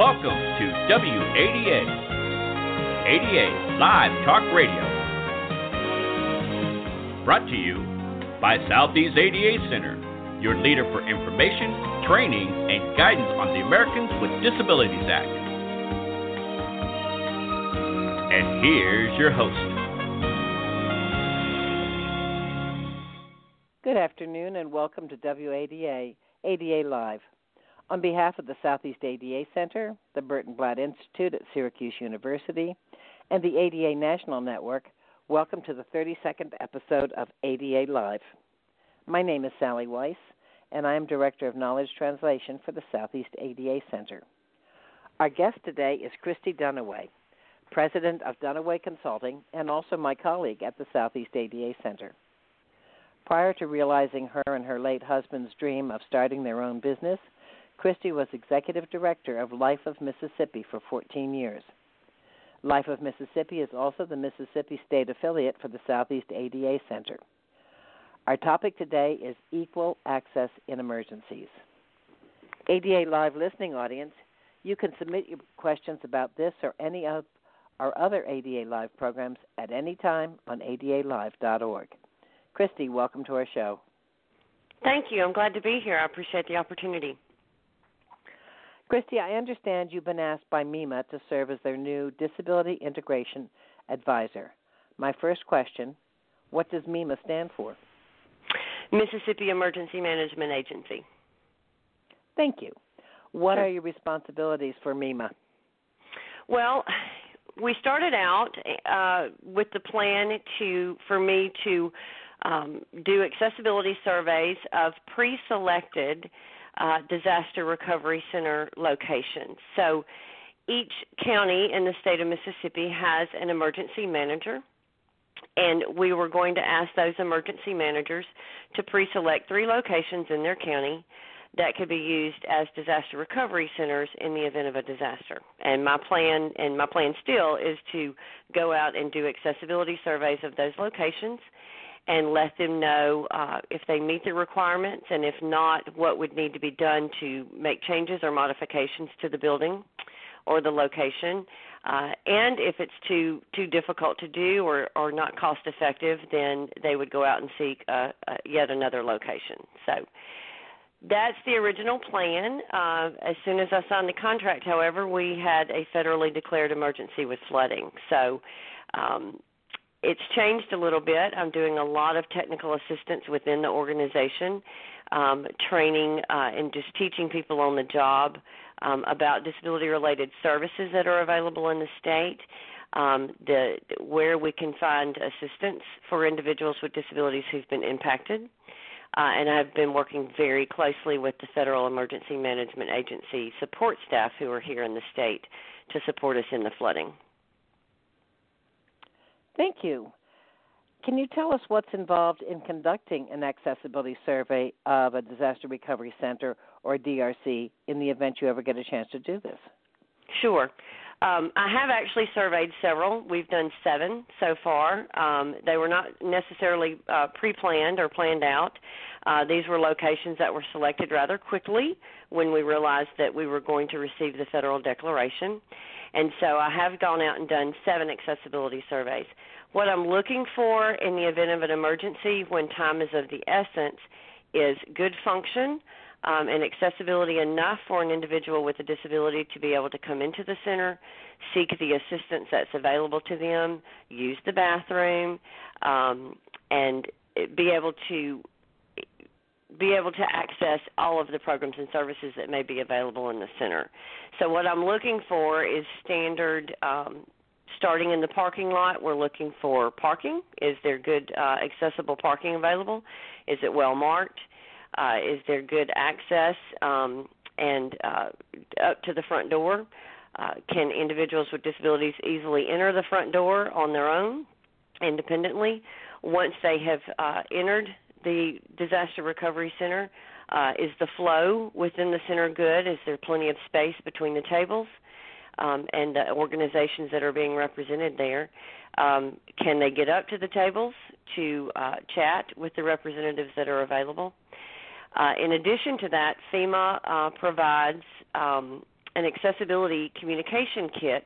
Welcome to WADA, ADA Live Talk Radio. Brought to you by Southeast ADA Center, your leader for information, training, and guidance on the Americans with Disabilities Act. And here's your host. Good afternoon and welcome to WADA, ADA Live. On behalf of the Southeast ADA Center, the Burton Blatt Institute at Syracuse University, and the ADA National Network, welcome to the 32nd episode of ADA Live. My name is Sally Weiss, and I am Director of Knowledge Translation for the Southeast ADA Center. Our guest today is Christy Dunaway, President of Dunaway Consulting and also my colleague at the Southeast ADA Center. Prior to realizing her and her late husband's dream of starting their own business, Christy was executive director of Life of Mississippi for 14 years. Life of Mississippi is also the Mississippi State affiliate for the Southeast ADA Center. Our topic today is equal access in emergencies. ADA Live listening audience, you can submit your questions about this or any of our other ADA Live programs at any time on adalive.org. Christy, welcome to our show. Thank you. I'm glad to be here. I appreciate the opportunity. Christy, I understand you've been asked by MEMA to serve as their new Disability Integration Advisor. My first question what does MEMA stand for? Mississippi Emergency Management Agency. Thank you. What are your responsibilities for MEMA? Well, we started out uh, with the plan to for me to um, do accessibility surveys of pre-selected uh, disaster recovery center locations. So each county in the state of Mississippi has an emergency manager. And we were going to ask those emergency managers to pre select three locations in their county that could be used as disaster recovery centers in the event of a disaster. And my plan and my plan still is to go out and do accessibility surveys of those locations and let them know uh, if they meet the requirements and if not, what would need to be done to make changes or modifications to the building or the location. Uh, and if it's too too difficult to do or, or not cost effective, then they would go out and seek uh, uh, yet another location. So that's the original plan. Uh, as soon as I signed the contract, however, we had a federally declared emergency with flooding. So um, it's changed a little bit. I'm doing a lot of technical assistance within the organization, um, training uh, and just teaching people on the job um, about disability related services that are available in the state. Um, the where we can find assistance for individuals with disabilities who've been impacted, uh, and I've been working very closely with the Federal Emergency Management Agency support staff who are here in the state to support us in the flooding. Thank you. Can you tell us what's involved in conducting an accessibility survey of a disaster recovery center or DRC in the event you ever get a chance to do this? Sure. Um, I have actually surveyed several. We've done seven so far. Um, they were not necessarily uh, pre planned or planned out. Uh, these were locations that were selected rather quickly when we realized that we were going to receive the federal declaration. And so I have gone out and done seven accessibility surveys. What I'm looking for in the event of an emergency when time is of the essence is good function um, and accessibility enough for an individual with a disability to be able to come into the center, seek the assistance that's available to them, use the bathroom, um, and be able to be able to access all of the programs and services that may be available in the center. So what I'm looking for is standard. Um, starting in the parking lot, we're looking for parking. Is there good uh, accessible parking available? Is it well marked? Uh, is there good access um, and uh, up to the front door? Uh, can individuals with disabilities easily enter the front door on their own, independently? Once they have uh, entered the disaster recovery center, uh, is the flow within the center good? Is there plenty of space between the tables um, and the organizations that are being represented there? Um, can they get up to the tables to uh, chat with the representatives that are available? Uh, in addition to that, FEMA uh, provides um, an accessibility communication kit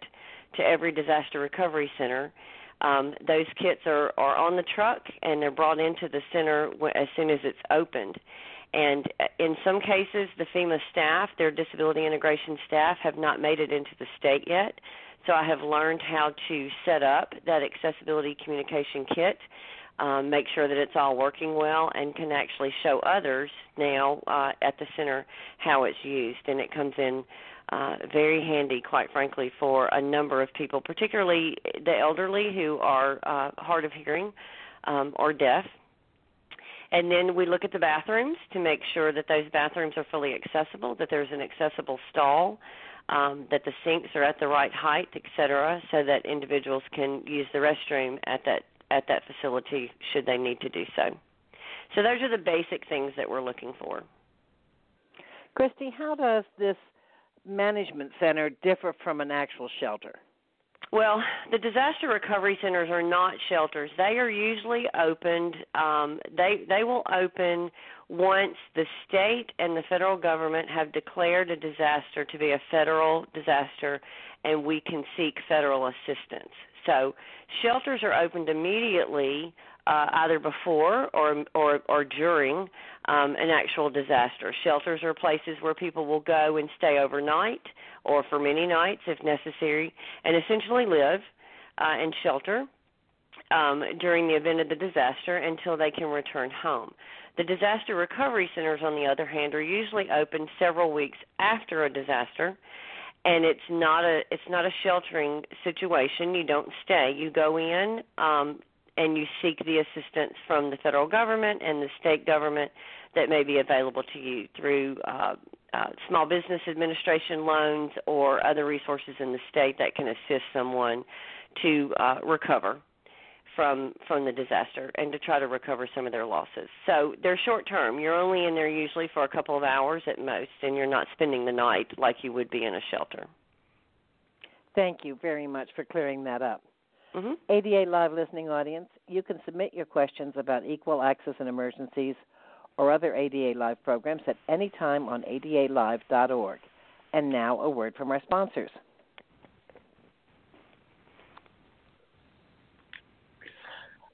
to every disaster recovery center. Um, those kits are, are on the truck and they're brought into the center as soon as it's opened. And uh, in some cases, the FEMA staff, their disability integration staff, have not made it into the state yet. So I have learned how to set up that accessibility communication kit, um, make sure that it's all working well, and can actually show others now uh, at the center how it's used. And it comes in uh, very handy, quite frankly, for a number of people, particularly the elderly who are uh, hard of hearing um, or deaf. And then we look at the bathrooms to make sure that those bathrooms are fully accessible, that there's an accessible stall, um, that the sinks are at the right height, etc., so that individuals can use the restroom at that at that facility should they need to do so. So those are the basic things that we're looking for. Christy, how does this management center differ from an actual shelter? Well, the disaster recovery centers are not shelters. They are usually opened. Um, they they will open once the state and the federal government have declared a disaster to be a federal disaster, and we can seek federal assistance. So shelters are opened immediately, uh, either before or or, or during um, an actual disaster. Shelters are places where people will go and stay overnight or for many nights if necessary, and essentially live uh, and shelter um, during the event of the disaster until they can return home. The disaster recovery centers, on the other hand, are usually open several weeks after a disaster and it's not a it's not a sheltering situation. You don't stay. You go in um, and you seek the assistance from the federal government and the state government that may be available to you through uh, uh, small business administration loans or other resources in the state that can assist someone to uh, recover from from the disaster and to try to recover some of their losses. So they're short term. You're only in there usually for a couple of hours at most, and you're not spending the night like you would be in a shelter. Thank you very much for clearing that up. Mm-hmm. ADA Live listening audience, you can submit your questions about equal access in emergencies or other ADA Live programs at any time on adalive.org. And now a word from our sponsors.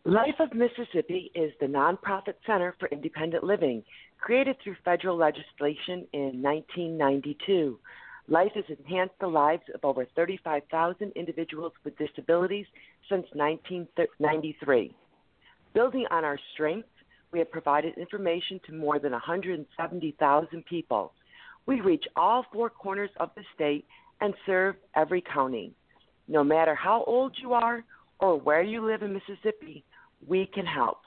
Life of Mississippi is the nonprofit center for independent living, created through federal legislation in 1992. Life has enhanced the lives of over 35,000 individuals with disabilities since 1993. Building on our strengths, we have provided information to more than 170,000 people. We reach all four corners of the state and serve every county. No matter how old you are or where you live in Mississippi, we can help.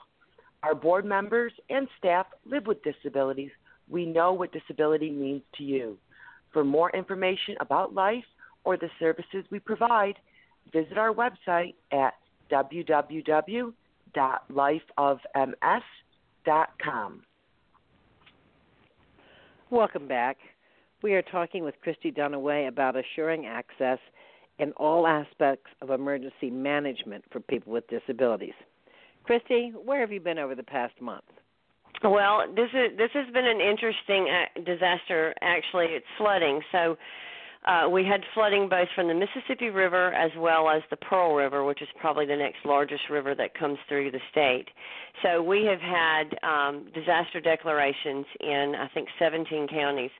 Our board members and staff live with disabilities. We know what disability means to you. For more information about life or the services we provide, visit our website at www.lifeofms.com. Welcome back. We are talking with Christy Dunaway about assuring access in all aspects of emergency management for people with disabilities. Christy, where have you been over the past month? Well, this is this has been an interesting uh, disaster. Actually, it's flooding. So uh, we had flooding both from the Mississippi River as well as the Pearl River, which is probably the next largest river that comes through the state. So we have had um, disaster declarations in I think 17 counties,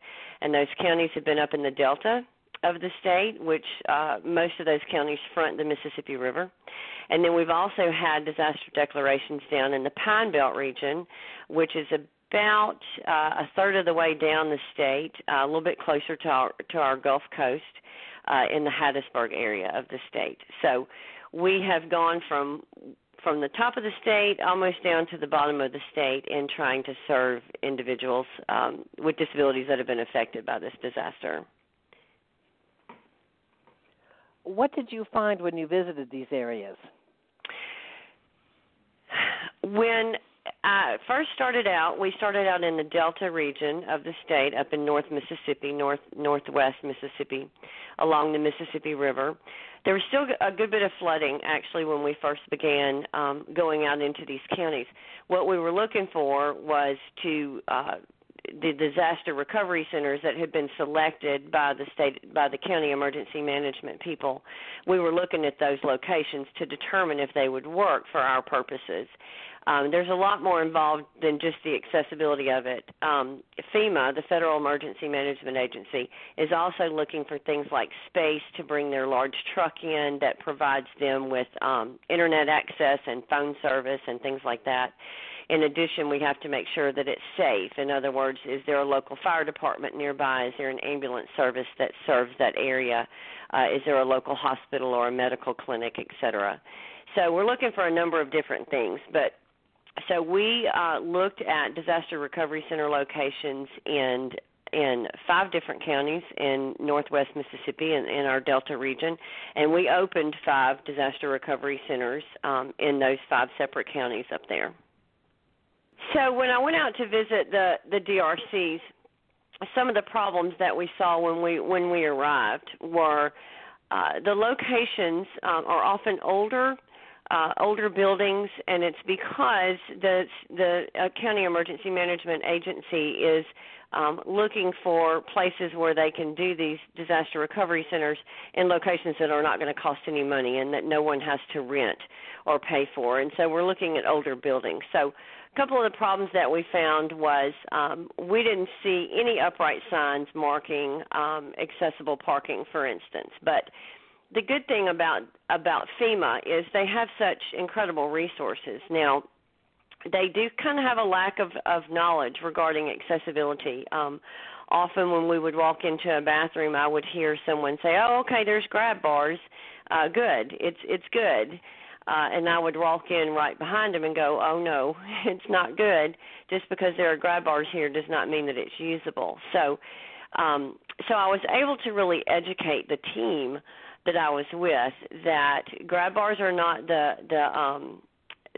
and those counties have been up in the Delta of the state, which uh, most of those counties front the Mississippi River. And then we've also had disaster declarations down in the Pine Belt region, which is about uh, a third of the way down the state, uh, a little bit closer to our to our Gulf Coast, uh, in the Hattiesburg area of the state. So we have gone from from the top of the state almost down to the bottom of the state in trying to serve individuals um, with disabilities that have been affected by this disaster. What did you find when you visited these areas? When I first started out, we started out in the Delta region of the state, up in North Mississippi, North Northwest Mississippi, along the Mississippi River. There was still a good bit of flooding actually when we first began um, going out into these counties. What we were looking for was to uh, the disaster recovery centers that had been selected by the state by the county emergency management people. We were looking at those locations to determine if they would work for our purposes. Um, there's a lot more involved than just the accessibility of it. Um, FEMA, the Federal Emergency Management Agency, is also looking for things like space to bring their large truck in that provides them with um, internet access and phone service and things like that. In addition, we have to make sure that it's safe. In other words, is there a local fire department nearby? Is there an ambulance service that serves that area? Uh, is there a local hospital or a medical clinic, et cetera? So we're looking for a number of different things, but so we uh, looked at disaster recovery center locations in in five different counties in northwest Mississippi and in, in our Delta region, and we opened five disaster recovery centers um, in those five separate counties up there. So when I went out to visit the the DRCs, some of the problems that we saw when we when we arrived were uh, the locations um, are often older uh, older buildings, and it's because the the uh, county emergency management agency is um, looking for places where they can do these disaster recovery centers in locations that are not going to cost any money and that no one has to rent or pay for. And so we're looking at older buildings. So a couple of the problems that we found was um, we didn't see any upright signs marking um, accessible parking, for instance, but the good thing about about FEMA is they have such incredible resources. Now, they do kind of have a lack of of knowledge regarding accessibility. Um, often, when we would walk into a bathroom, I would hear someone say, "Oh, okay, there's grab bars. Uh, good. It's it's good." Uh, and I would walk in right behind them and go, "Oh no, it's not good. Just because there are grab bars here does not mean that it's usable." So, um, so I was able to really educate the team that I was with that grab bars are not the the um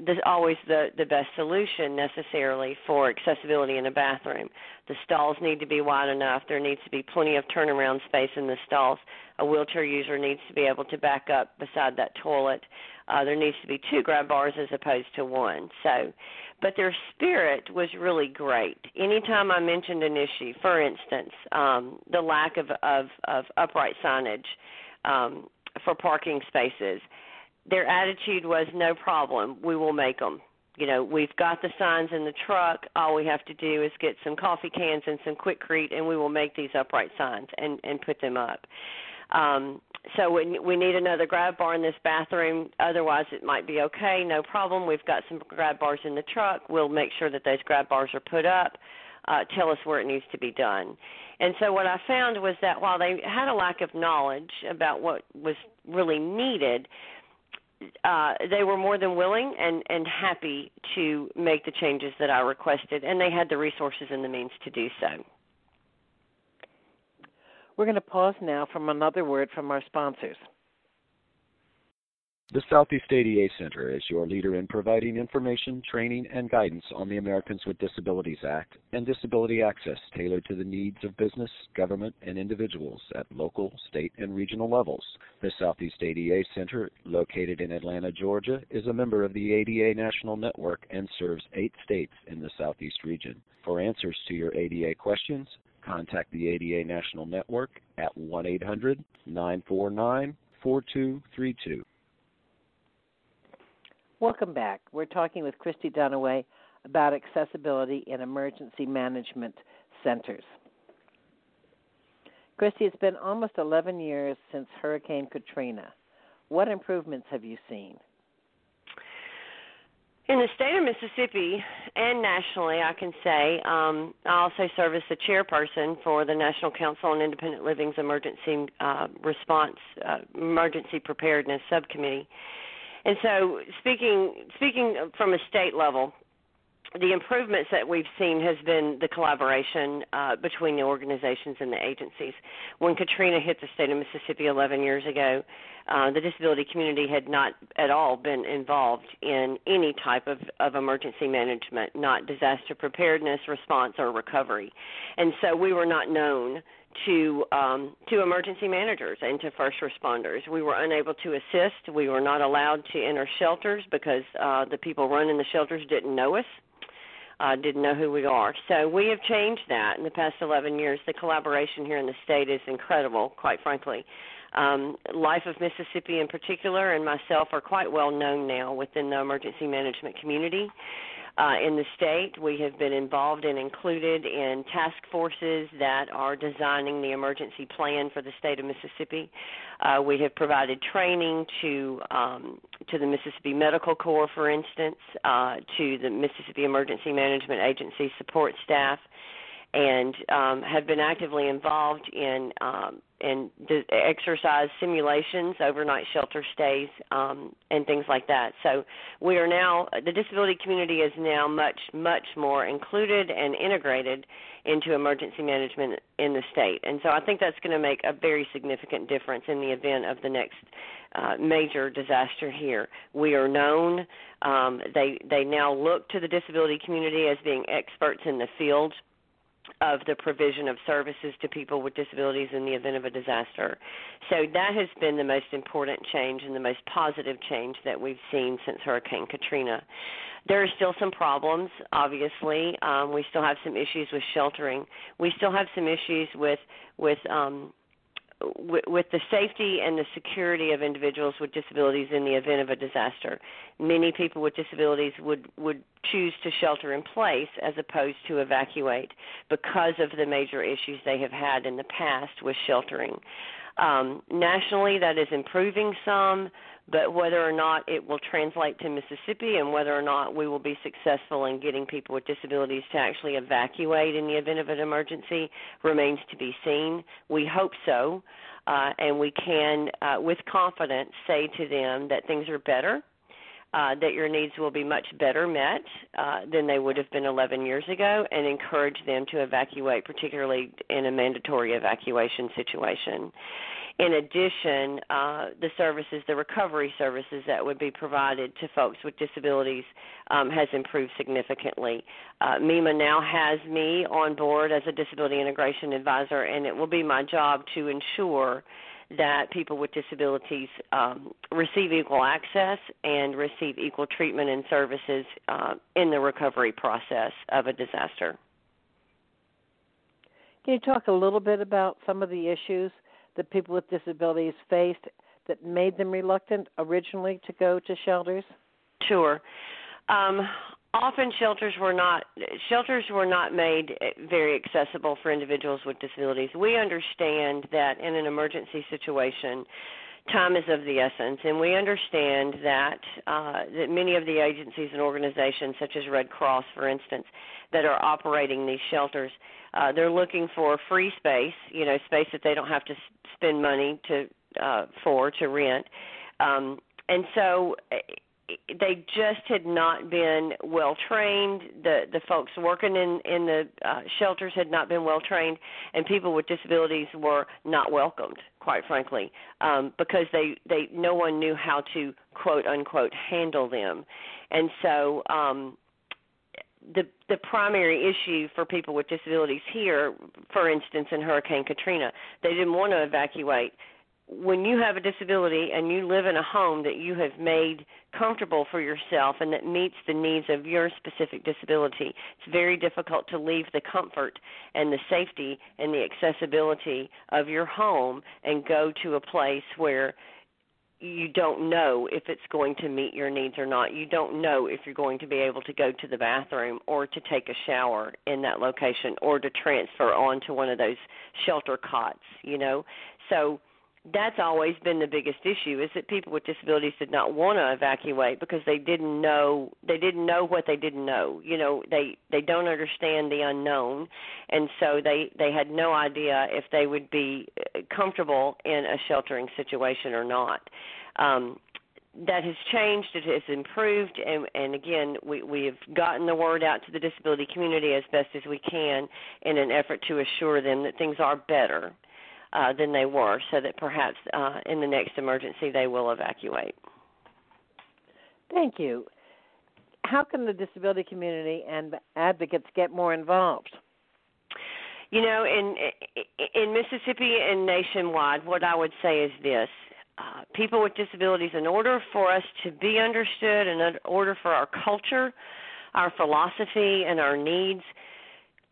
the, always the the best solution necessarily for accessibility in a bathroom. The stalls need to be wide enough. There needs to be plenty of turnaround space in the stalls. A wheelchair user needs to be able to back up beside that toilet. Uh, there needs to be two grab bars as opposed to one. So, but their spirit was really great. Anytime I mentioned an issue, for instance, um, the lack of, of, of upright signage, um, for parking spaces. Their attitude was no problem. We will make them. You know, we've got the signs in the truck. All we have to do is get some coffee cans and some Quikrete, and we will make these upright signs and and put them up. Um, so we we need another grab bar in this bathroom. Otherwise, it might be okay. No problem. We've got some grab bars in the truck. We'll make sure that those grab bars are put up. Uh, tell us where it needs to be done. And so what I found was that while they had a lack of knowledge about what was really needed, uh, they were more than willing and, and happy to make the changes that I requested, and they had the resources and the means to do so. We're going to pause now from another word from our sponsors. The Southeast ADA Center is your leader in providing information, training, and guidance on the Americans with Disabilities Act and disability access tailored to the needs of business, government, and individuals at local, state, and regional levels. The Southeast ADA Center, located in Atlanta, Georgia, is a member of the ADA National Network and serves eight states in the Southeast region. For answers to your ADA questions, contact the ADA National Network at 1 800 949 4232. Welcome back. We're talking with Christy Dunaway about accessibility in emergency management centers. Christy, it's been almost 11 years since Hurricane Katrina. What improvements have you seen? In the state of Mississippi and nationally, I can say um, I also serve as the chairperson for the National Council on Independent Living's Emergency uh, Response, uh, Emergency Preparedness Subcommittee. And so, speaking speaking from a state level, the improvements that we've seen has been the collaboration uh, between the organizations and the agencies. When Katrina hit the state of Mississippi 11 years ago, uh, the disability community had not at all been involved in any type of, of emergency management, not disaster preparedness, response, or recovery. And so we were not known to um, to emergency managers and to first responders. We were unable to assist. We were not allowed to enter shelters because uh, the people running the shelters didn't know us. uh, didn't know who we are. So we have changed that in the past 11 years. The collaboration here in the state is incredible, quite frankly. Um, Life of Mississippi, in particular, and myself are quite well known now within the emergency management community uh, in the state. We have been involved and included in task forces that are designing the emergency plan for the state of Mississippi. Uh, we have provided training to um, to the Mississippi Medical Corps, for instance, uh, to the Mississippi Emergency Management Agency support staff and um, have been actively involved in um, in exercise simulations, overnight shelter stays, um, and things like that. So we are now the disability community is now much much more included and integrated into emergency management in the state, and so I think that's going to make a very significant difference in the event of the next uh, major disaster here. We are known. Um, they they now look to the disability community as being experts in the field of the provision of services to people with disabilities in the event of a disaster. So that has been the most important change and the most positive change that we've seen since Hurricane Katrina. There are still some problems, obviously. Um, we still have some issues with sheltering. We still have some issues with with um, with the safety and the security of individuals with disabilities in the event of a disaster. Many people with disabilities would would choose to shelter in place as opposed to evacuate because of the major issues they have had in the past with sheltering. Um, nationally, that is improving some, but whether or not it will translate to Mississippi and whether or not we will be successful in getting people with disabilities to actually evacuate in the event of an emergency remains to be seen. We hope so, uh, and we can, uh, with confidence, say to them that things are better. Uh, that your needs will be much better met uh, than they would have been 11 years ago, and encourage them to evacuate, particularly in a mandatory evacuation situation. In addition, uh, the services, the recovery services that would be provided to folks with disabilities um, has improved significantly. Uh, MEMA now has me on board as a disability integration advisor, and it will be my job to ensure that people with disabilities um, receive equal access and receive equal treatment and services uh, in the recovery process of a disaster. Can you talk a little bit about some of the issues that people with disabilities faced that made them reluctant originally to go to shelters? Sure. Um, often shelters were not shelters were not made very accessible for individuals with disabilities. We understand that in an emergency situation, time is of the essence, and we understand that uh, that many of the agencies and organizations, such as Red Cross, for instance, that are operating these shelters, uh, they're looking for free space, you know, space that they don't have to spend money to uh, for to rent, um, and so eh, they just had not been well trained. The the folks working in in the uh, shelters had not been well trained, and people with disabilities were not welcomed. Quite frankly, um, because they they no one knew how to quote unquote handle them, and so um, the the primary issue for people with disabilities here, for instance, in Hurricane Katrina, they didn't want to evacuate. When you have a disability and you live in a home that you have made comfortable for yourself and that meets the needs of your specific disability, it's very difficult to leave the comfort and the safety and the accessibility of your home and go to a place where you don't know if it's going to meet your needs or not. You don't know if you're going to be able to go to the bathroom or to take a shower in that location or to transfer onto one of those shelter cots, you know. So that's always been the biggest issue is that people with disabilities did not want to evacuate because they didn't know they didn't know what they didn't know. You know they they don't understand the unknown. And so they they had no idea if they would be uh, comfortable in a sheltering situation or not. Um that has changed. It has improved. And and again we we have gotten the word out to the disability community as best as we can in an effort to assure them that things are better uh, than they were, so that perhaps uh, in the next emergency they will evacuate. Thank you. How can the disability community and advocates get more involved? You know, in in Mississippi and nationwide, what I would say is this: uh, people with disabilities, in order for us to be understood, and in order for our culture our philosophy and our needs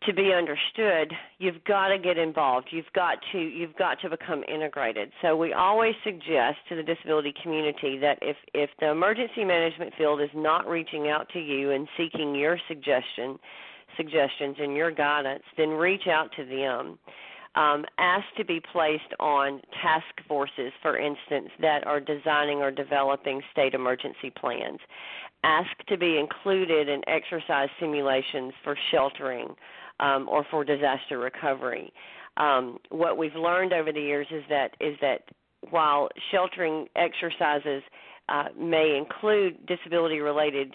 to be understood, you've got to get involved. You've got to you've got to become integrated. So we always suggest to the disability community that if if the emergency management field is not reaching out to you and seeking your suggestion suggestions and your guidance, then reach out to them. Um, ask to be placed on task forces, for instance, that are designing or developing state emergency plans. Ask to be included in exercise simulations for sheltering um, or for disaster recovery. Um, what we've learned over the years is that is that while sheltering exercises uh, may include disability related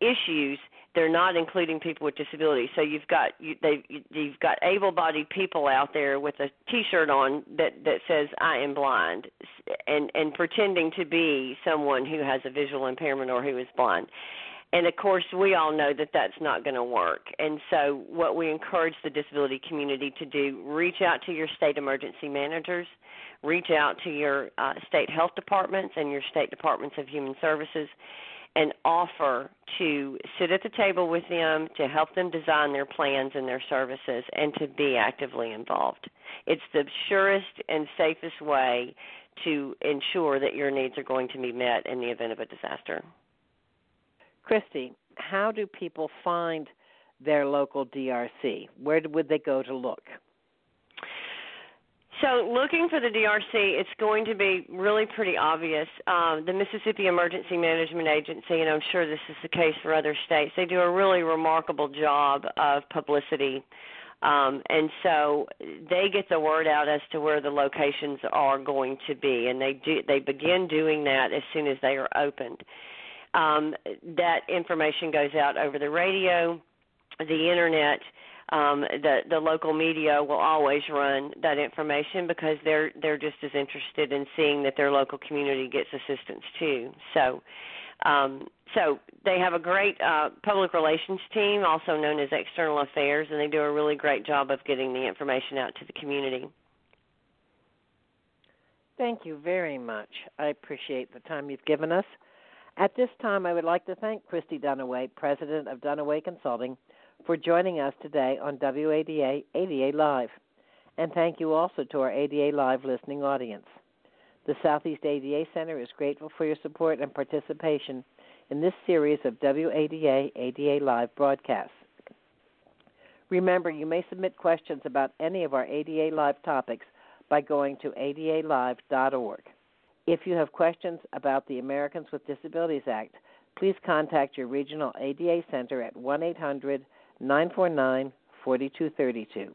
issues, they're not including people with disabilities. So you've got you, they you've got able-bodied people out there with a T-shirt on that that says "I am blind," and and pretending to be someone who has a visual impairment or who is blind and of course we all know that that's not going to work. And so what we encourage the disability community to do reach out to your state emergency managers reach out to your uh, state health departments and your state departments of human services and offer to sit at the table with them to help them design their plans and their services and to be actively involved. It's the surest and safest way to ensure that your needs are going to be met in the event of a disaster Christy, how do people find their local DRC? Where would they go to look? So, looking for the DRC, it's going to be really pretty obvious. Um, the Mississippi Emergency Management Agency, and I'm sure this is the case for other states, they do a really remarkable job of publicity. Um, and so they get the word out as to where the locations are going to be, and they do they begin doing that as soon as they are opened um, that information goes out over the radio, the internet. Um, the the local media will always run that information because they're they're just as interested in seeing that their local community gets assistance too. So. Um, so they have a great uh, public relations team, also known as External Affairs, and they do a really great job of getting the information out to the community. Thank you very much. I appreciate the time you've given us. At this time, I would like to thank Christy Dunaway, President of Dunaway Consulting, for joining us today on WADA ADA Live. And thank you also to our ADA Live listening audience. The Southeast ADA Center is grateful for your support and participation in this series of WADA ADA Live broadcasts. Remember, you may submit questions about any of our ADA Live topics by going to adalive.org. If you have questions about the Americans with Disabilities Act, please contact your regional ADA center at 1 800 949 4232.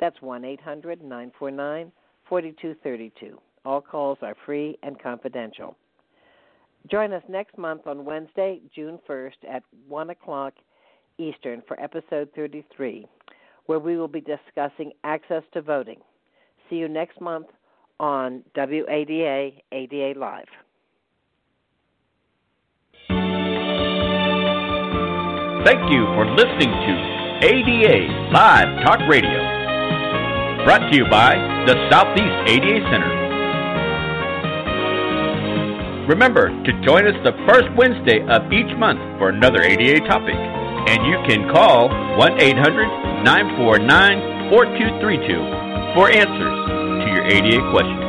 That's 1 800 949 4232. All calls are free and confidential. Join us next month on Wednesday, June 1st at 1 o'clock Eastern for episode 33, where we will be discussing access to voting. See you next month on WADA ADA Live. Thank you for listening to ADA Live Talk Radio. Brought to you by the Southeast ADA Center. Remember to join us the first Wednesday of each month for another ADA topic. And you can call 1 800 949 4232 for answers your ADA questions.